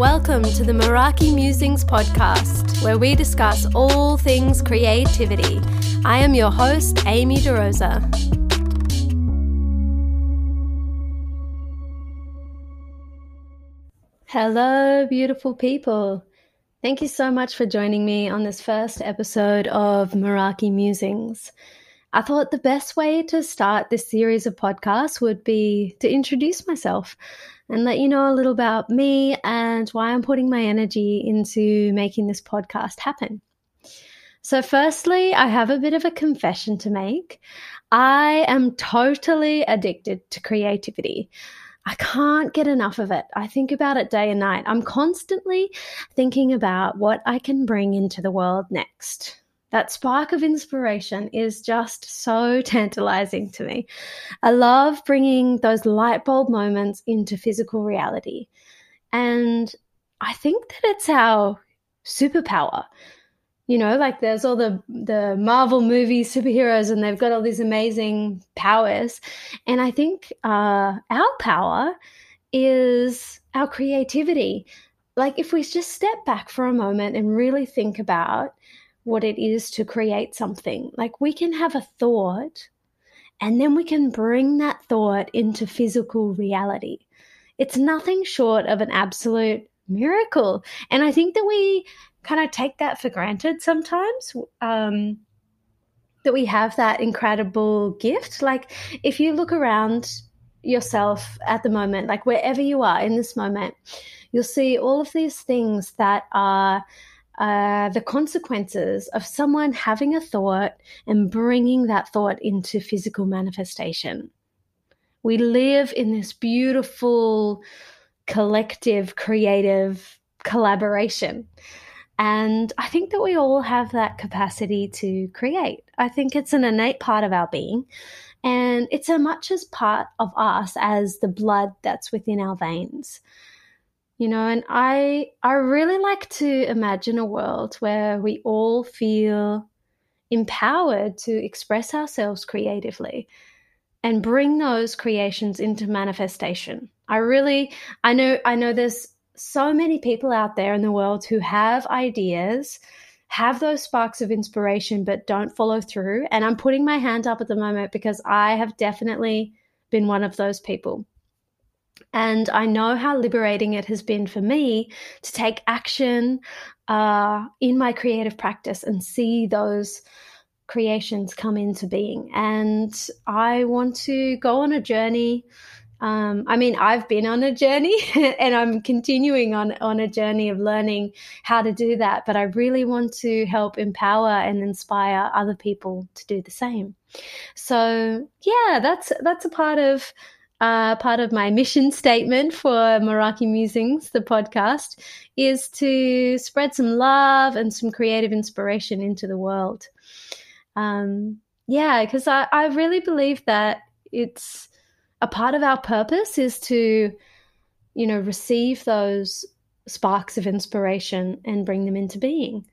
Welcome to the Meraki Musings podcast, where we discuss all things creativity. I am your host, Aimee da Roza. Hello, beautiful people. Thank you so much for joining me on this first episode of Meraki Musings. I thought the best way to start this series of podcasts would be to introduce myself and let you know a little about me and why I'm putting my energy into making this podcast happen. So, firstly, I have a bit of a confession to make. I am totally addicted to creativity. I can't get enough of it. I think about it day and night. I'm constantly thinking about what I can bring into the world next. That spark of inspiration is just so tantalizing to me. I love bringing those light bulb moments into physical reality. And I think that it's our superpower you know like there's all the the marvel movie superheroes and they've got all these amazing powers and i think uh, our power is our creativity like if we just step back for a moment and really think about what it is to create something like we can have a thought and then we can bring that thought into physical reality it's nothing short of an absolute miracle and i think that we kind of take that for granted sometimes. Um, that we have that incredible gift. Like, if you look around yourself at the moment, like wherever you are in this moment, you'll see all of these things that are uh, the consequences of someone having a thought and bringing that thought into physical manifestation. We live in this beautiful, collective, creative collaboration. And I think that we all have that capacity to create. I think it's an innate part of our being. And it's as much as part of us as the blood that's within our veins. You know, and I I really like to imagine a world where we all feel empowered to express ourselves creatively and bring those creations into manifestation. I really I know I know there's so many people out there in the world who have ideas, have those sparks of inspiration, but don't follow through. And I'm putting my hand up at the moment because I have definitely been one of those people. And I know how liberating it has been for me to take action uh, in my creative practice and see those creations come into being. And I want to go on a journey um, I mean, I've been on a journey and I'm continuing on, on a journey of learning how to do that. But I really want to help empower and inspire other people to do the same. So yeah, that's that's a part of uh, part of my mission statement for Meraki Musings, the podcast, is to spread some love and some creative inspiration into the world. Um, yeah, because I, I really believe that it's a part of our purpose is to, you know, receive those sparks of inspiration and bring them into being.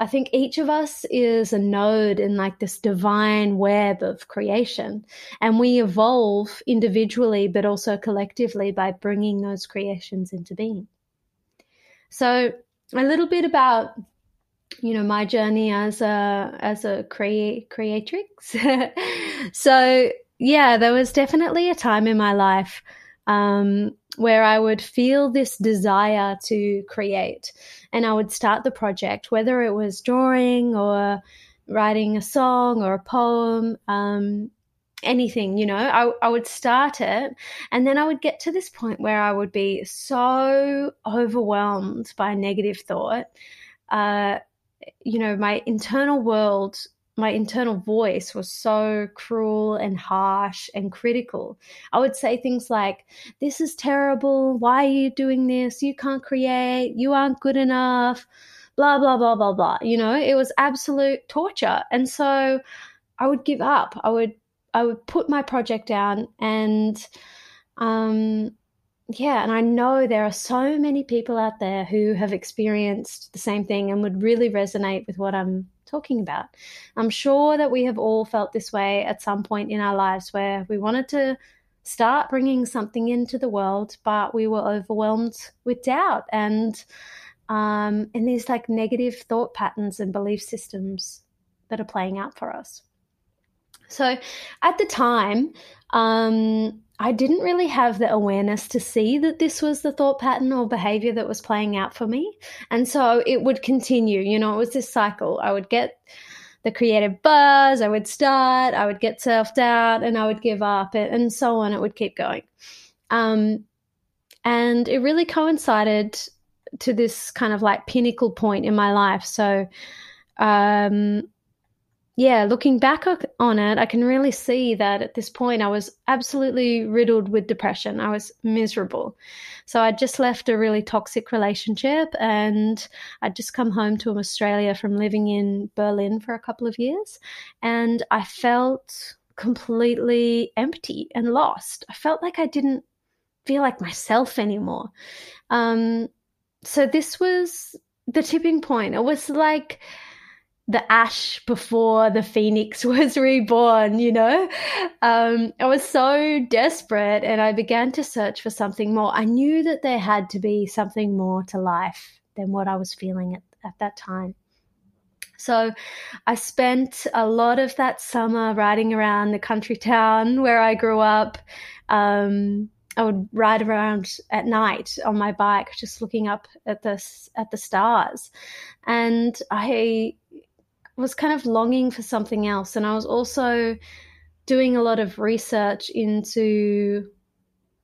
I think each of us is a node in like this divine web of creation, and we evolve individually but also collectively by bringing those creations into being. So, a little bit about you know my journey as a as a crea- creatrix. so yeah, there was definitely a time in my life um, where I would feel this desire to create, and I would start the project, whether it was drawing or writing a song or a poem. Um, anything, you know, I, I would start it and then I would get to this point where I would be so overwhelmed by negative thought. Uh, you know, my internal world my internal voice was so cruel and harsh and critical. I would say things like, This is terrible. Why are you doing this? You can't create. You aren't good enough. Blah, blah, blah, blah, blah. You know, it was absolute torture. And so I would give up. I would, I would put my project down and, um, yeah, and I know there are so many people out there who have experienced the same thing and would really resonate with what I'm talking about. I'm sure that we have all felt this way at some point in our lives where we wanted to start bringing something into the world, but we were overwhelmed with doubt and um, and these like negative thought patterns and belief systems that are playing out for us. So at the time, um, I didn't really have the awareness to see that this was the thought pattern or behavior that was playing out for me. And so it would continue. You know, it was this cycle. I would get the creative buzz, I would start, I would get self doubt, and I would give up, and so on. It would keep going. Um, and it really coincided to this kind of like pinnacle point in my life. So, um, yeah, looking back on it, I can really see that at this point I was absolutely riddled with depression. I was miserable. So I'd just left a really toxic relationship and I'd just come home to Australia from living in Berlin for a couple of years. And I felt completely empty and lost. I felt like I didn't feel like myself anymore. Um, so this was the tipping point. It was like, the ash before the phoenix was reborn, you know? Um, I was so desperate and I began to search for something more. I knew that there had to be something more to life than what I was feeling at, at that time. So I spent a lot of that summer riding around the country town where I grew up. Um, I would ride around at night on my bike, just looking up at the at the stars, and I was kind of longing for something else. And I was also doing a lot of research into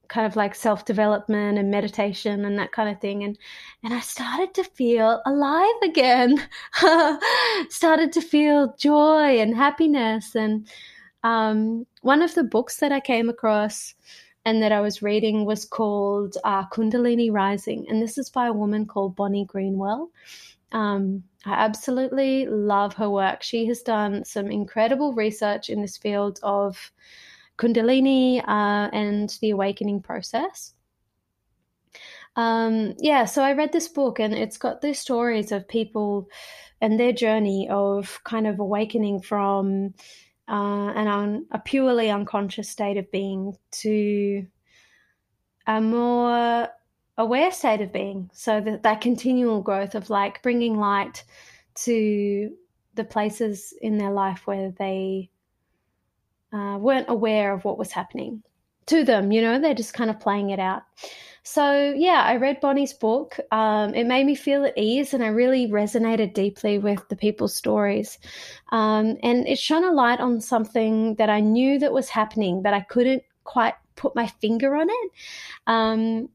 kind of like self development and meditation and that kind of thing. And and I started to feel alive again. started to feel joy and happiness. And um, one of the books that I came across and that I was reading was called uh, Kundalini Rising, and this is by a woman called Bonnie Greenwell. Um, I absolutely love her work. She has done some incredible research in this field of Kundalini uh, and the awakening process. Um, yeah, so I read this book and it's got these stories of people and their journey of kind of awakening from uh, an un- a purely unconscious state of being to a more aware state of being. So that, that continual growth of like bringing light to the places in their life where they uh, weren't aware of what was happening to them. You know, they're just kind of playing it out. So, yeah, I read Bonnie's book. Um, it made me feel at ease, and I really resonated deeply with the people's stories. Um, and it shone a light on something that I knew that was happening, but I couldn't quite put my finger on it. Um,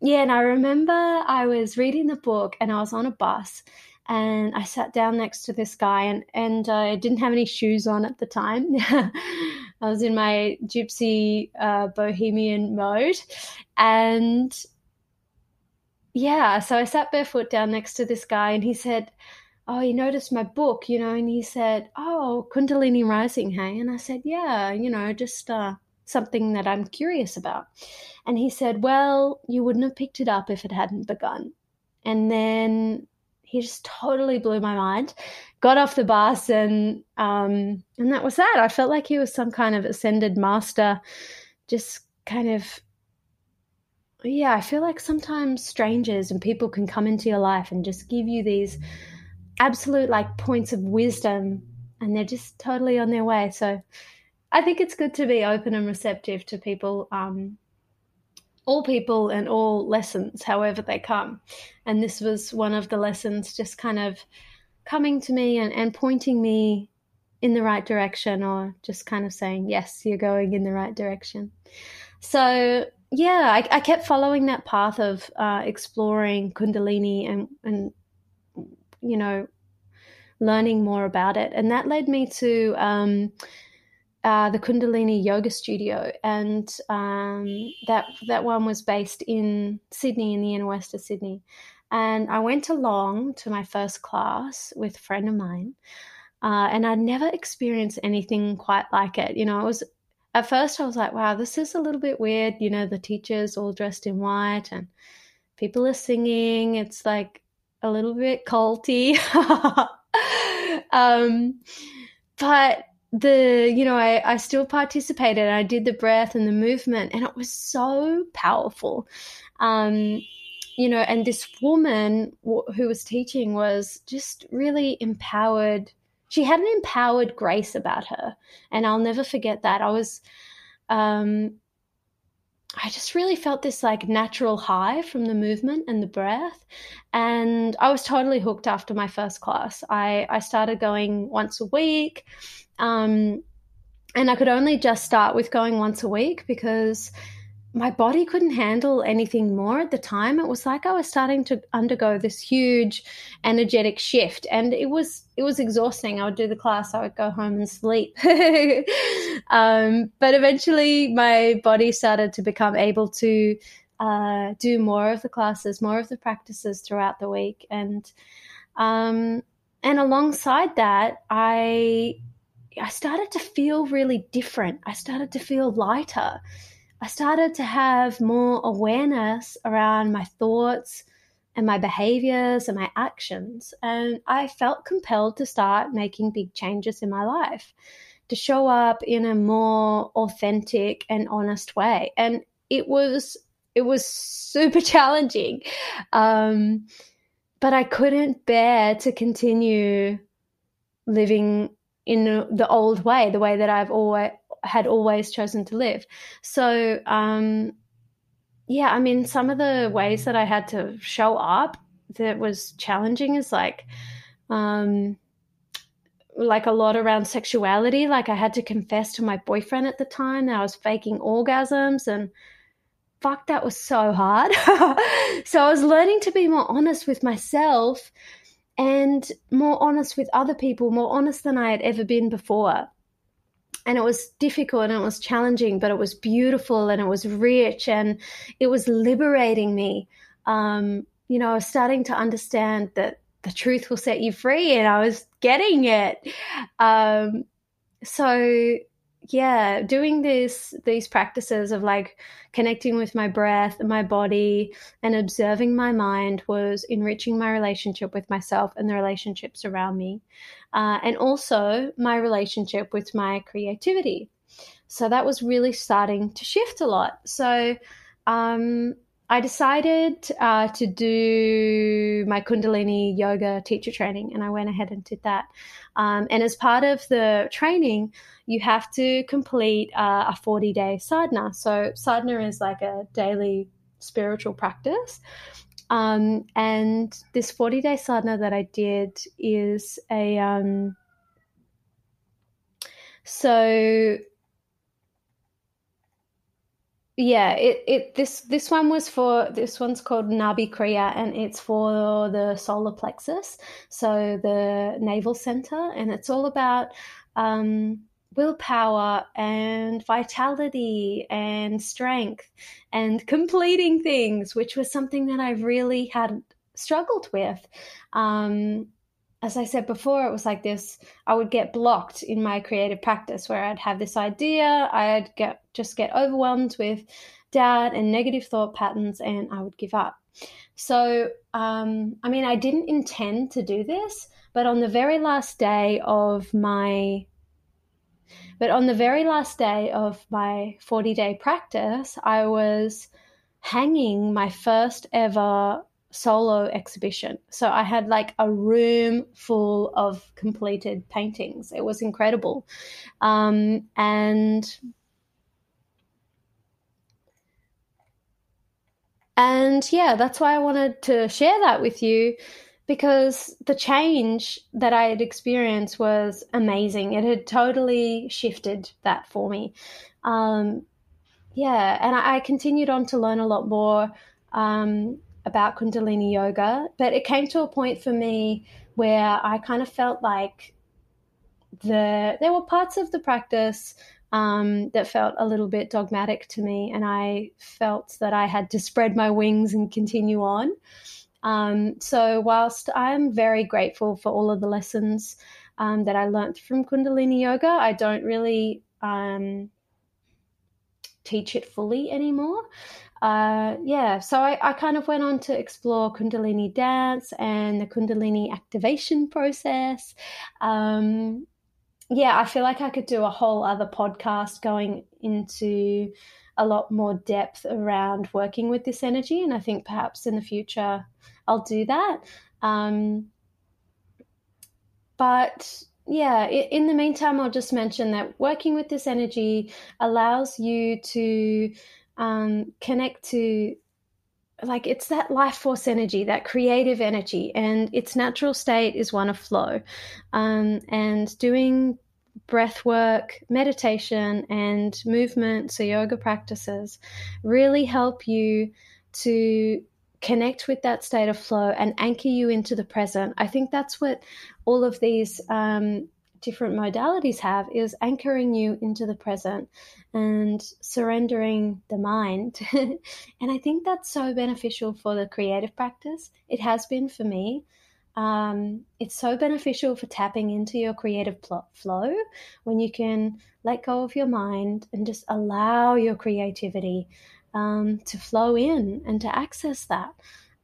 yeah, and I remember I was reading the book and I was on a bus and I sat down next to this guy and, and I didn't have any shoes on at the time. I was in my gypsy uh, bohemian mode. And yeah, so I sat barefoot down next to this guy and he said, Oh, you noticed my book, you know? And he said, Oh, Kundalini Rising, hey? And I said, Yeah, you know, just uh, something that I'm curious about. And he said, Well, you wouldn't have picked it up if it hadn't begun. And then he just totally blew my mind. Got off the bus and um, and that was that. I felt like he was some kind of ascended master, just kind of yeah, I feel like sometimes strangers and people can come into your life and just give you these absolute like points of wisdom and they're just totally on their way. So I think it's good to be open and receptive to people, um, all people and all lessons, however they come. And this was one of the lessons just kind of coming to me and, and pointing me in the right direction or just kind of saying, yes, you're going in the right direction. So, yeah, I, I kept following that path of uh, exploring Kundalini and, and, you know, learning more about it. And that led me to um, uh, the Kundalini Yoga Studio, and um, that that one was based in Sydney, in the inner west of Sydney. And I went along to my first class with a friend of mine, uh, and I'd never experienced anything quite like it. You know, it was at first I was like, "Wow, this is a little bit weird." You know, the teachers all dressed in white, and people are singing. It's like a little bit culty. um, but the you know I, I still participated i did the breath and the movement and it was so powerful um you know and this woman w- who was teaching was just really empowered she had an empowered grace about her and i'll never forget that i was um I just really felt this like natural high from the movement and the breath. And I was totally hooked after my first class. I, I started going once a week. Um, and I could only just start with going once a week because my body couldn't handle anything more at the time. It was like I was starting to undergo this huge energetic shift and it was it was exhausting. I would do the class, I would go home and sleep. um, but eventually my body started to become able to uh, do more of the classes, more of the practices throughout the week. And um, and alongside that, I I started to feel really different. I started to feel lighter. I started to have more awareness around my thoughts and my behaviors and my actions. And I felt compelled to start making big changes in my life, to show up in a more authentic and honest way. And it was it was super challenging. Um, but I couldn't bear to continue living in the old way, the way that I've always had always chosen to live. So, um, yeah, I mean, some of the ways that I had to show up that was challenging is like, um, like a lot around sexuality. Like I had to confess to my boyfriend at the time that I was faking orgasms and fuck, that was so hard. so I was learning to be more honest with myself and more honest with other people, more honest than I had ever been before and it was difficult and it was challenging, but it was beautiful and it was rich and it was liberating me. Um, you know, I was starting to understand that the truth will set you free, and I was getting it. Um, so yeah, doing this these practices of like connecting with my breath, my body, and observing my mind was enriching my relationship with myself and the relationships around me, uh, and also my relationship with my creativity. So that was really starting to shift a lot. So um, I decided uh, to do my Kundalini yoga teacher training, and I went ahead and did that. Um, and as part of the training, you have to complete uh, a 40 day sadhana. So, sadhana is like a daily spiritual practice. Um, and this 40 day sadhana that I did is a. Um, so yeah it, it this this one was for this one's called Nabhi Kriya and it's for the solar plexus so the navel center. And it's all about um, willpower and vitality and strength and completing things which was something that i really had struggled with. Um, as I said before, it was like this I would get blocked in my creative practice where I'd have this idea, I'd get just get overwhelmed with doubt and negative thought patterns, and I would give up. So, um, I mean, I didn't intend to do this, but on the very last day of my but on the very last day of my 40 day practice, I was hanging my first ever solo exhibition. So I had like a room full of completed paintings. It was incredible. Um, and and yeah, that's why I wanted to share that with you because the change that I had experienced was amazing. It had totally shifted that for me. Um, yeah, and I, I, continued on to learn a lot more um, about Kundalini yoga, but it came to a point for me where I kind of felt like the there were parts of the practice um, that felt a little bit dogmatic to me, and I felt that I had to spread my wings and continue on. Um, so, whilst I'm very grateful for all of the lessons um, that I learned from Kundalini yoga, I don't really um, teach it fully anymore uh, yeah, so I, I kind of went on to explore Kundalini dance and the Kundalini activation process. Um, yeah, I feel like I could do a whole other podcast going into a lot more depth around working with this energy. And I think perhaps in the future I'll do that. Um, but yeah, in the meantime, I'll just mention that working with this energy allows you to um, connect to like it's that life force energy, that creative energy, and its natural state is one of flow. Um, and doing breath work, meditation, and movement, so yoga practices, really help you to connect with that state of flow and anchor you into the present. I think that's what all of these um, different modalities have is anchoring you into the present and surrendering the mind. and I think that's so beneficial for the creative practice. It has been for me. Um, it's so beneficial for tapping into your creative flow when you can let go of your mind and just allow your creativity um, to flow in and to access that.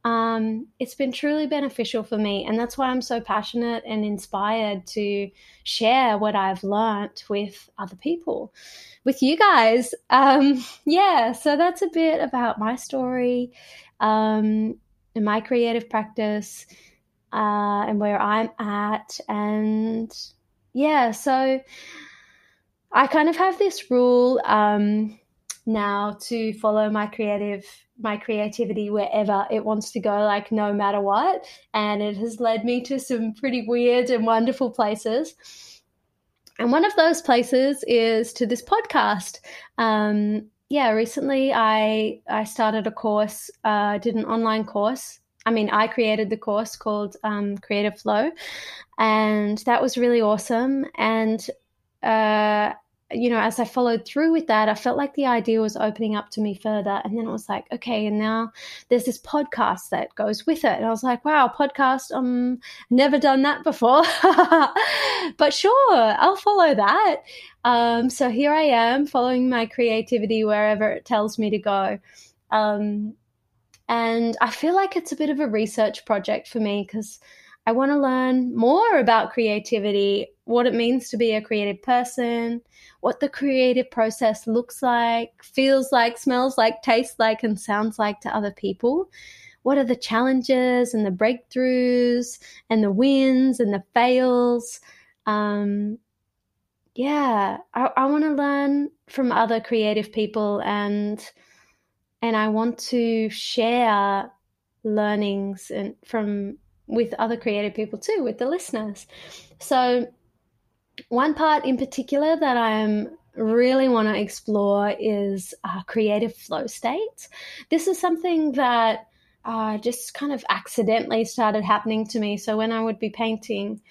Um, it's been truly beneficial for me, and that's why I'm so passionate and inspired to share what I've learnt with other people, with you guys. Um, yeah, so that's a bit about my story um, and my creative practice uh, and where I'm at, and yeah, so I kind of have this rule um, now to follow my creative my creativity wherever it wants to go like no matter what. And it has led me to some pretty weird and wonderful places. And one of those places is to this podcast. Um, yeah recently i i started a course uh, did an online course. I mean i created the course called um, creative flow. And that was really awesome. And uh, you know, as I followed through with that, I felt like the idea was opening up to me further. And then it was like, okay, and now there's this podcast that goes with it. And I was like, wow, podcast, um, never done that before. but sure, I'll follow that. Um, so here I am following my creativity wherever it tells me to go. Um, and I feel like it's a bit of a research project for me because I want to learn more about creativity, what it means to be a creative person, what the creative process looks like, feels like, smells like, tastes like, and sounds like to other people. What are the challenges and the breakthroughs and the wins and the fails? Um, yeah, I, I want to learn from other creative people and and I want to share learnings and from with other creative people too, with the listeners. So one part in particular that I'm really want to explore is uh, creative flow states. This is something that uh, just kind of accidentally started happening to me. So when I would be painting,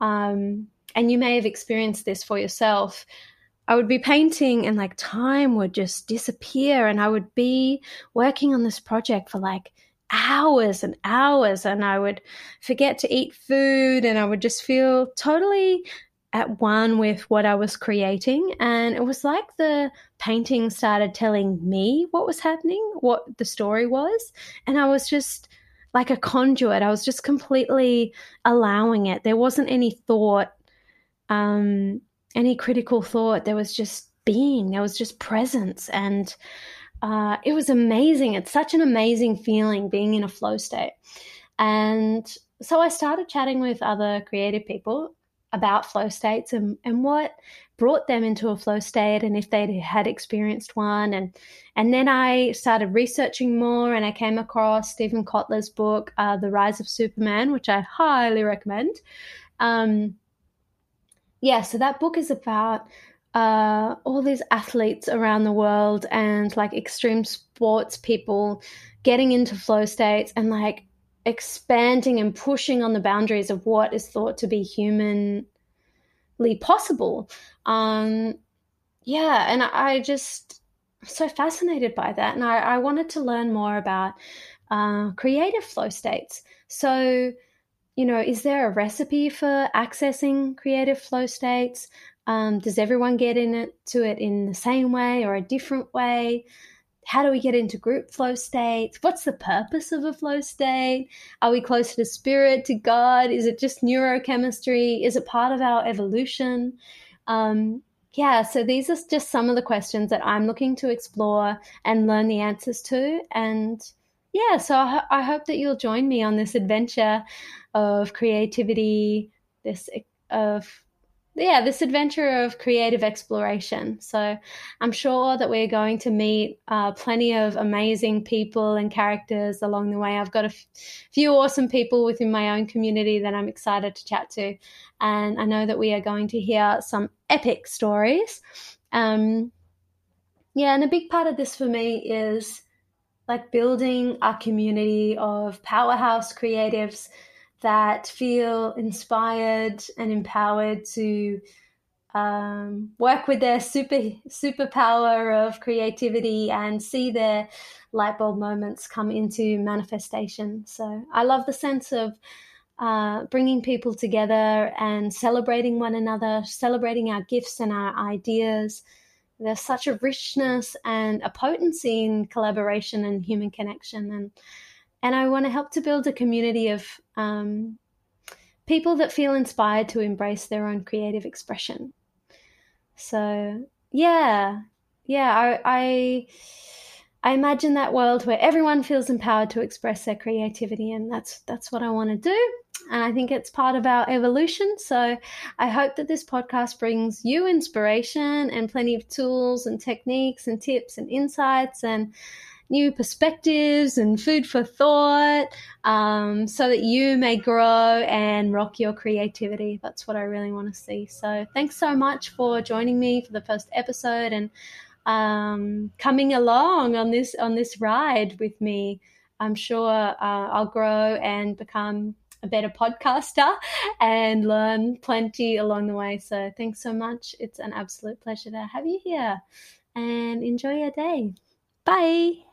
um, and you may have experienced this for yourself, I would be painting and like time would just disappear, and I would be working on this project for like hours and hours, and I would forget to eat food, and I would just feel totally at one with what I was creating. And it was like the painting started telling me what was happening, what the story was. And I was just like a conduit. I was just completely allowing it. There wasn't any thought, um, any critical thought. There was just being, there was just presence. And uh, it was amazing. It's such an amazing feeling being in a flow state. And so I started chatting with other creative people about flow states and, and what brought them into a flow state and if they had experienced one and and then I started researching more and I came across Steven Kotler's book uh, The Rise of Superman which I highly recommend um, yeah so that book is about uh, all these athletes around the world and like extreme sports people getting into flow states and like expanding and pushing on the boundaries of what is thought to be humanly possible. Um, yeah, and I just so fascinated by that, and I, I wanted to learn more about uh, creative flow states. So, you know, is there a recipe for accessing creative flow states? Um, does everyone get in it in the same way or a different way? how do we get into group flow states? What's the purpose of a flow state? Are we closer to spirit, to God? Is it just neurochemistry? Is it part of our evolution? Um, yeah, so these are just some of the questions that I'm looking to explore and learn the answers to. And yeah, so I, I hope that you'll join me on this adventure of creativity, this of yeah, this adventure of creative exploration. So I'm sure that we're going to meet uh, plenty of amazing people and characters along the way. I've got a f- few awesome people within my own community that I'm excited to chat to. And I know that we are going to hear some epic stories. Um, yeah, and a big part of this for me is like building a community of powerhouse creatives that feel inspired and empowered to um, work with their super superpower of creativity and see their light bulb moments come into manifestation. So I love the sense of uh, bringing people together and celebrating one another, celebrating our gifts and our ideas. There's such a richness and a potency in collaboration and human connection, and and I want to help to build a community of um, people that feel inspired to embrace their own creative expression. So yeah, yeah, I, I, I imagine that world where everyone feels empowered to express their creativity, and that's that's what I want to do. And I think it's part of our evolution. So I hope that this podcast brings you inspiration and plenty of tools and techniques and tips and insights and new perspectives and food for thought um, so that you may grow and rock your creativity. That's what I really want to see. So, thanks so much for joining me for the first episode and um, coming along on this on this ride with me. I'm sure uh, I'll grow and become a better podcaster and learn plenty along the way. So, thanks so much. It's an absolute pleasure to have you here and enjoy your day. Bye.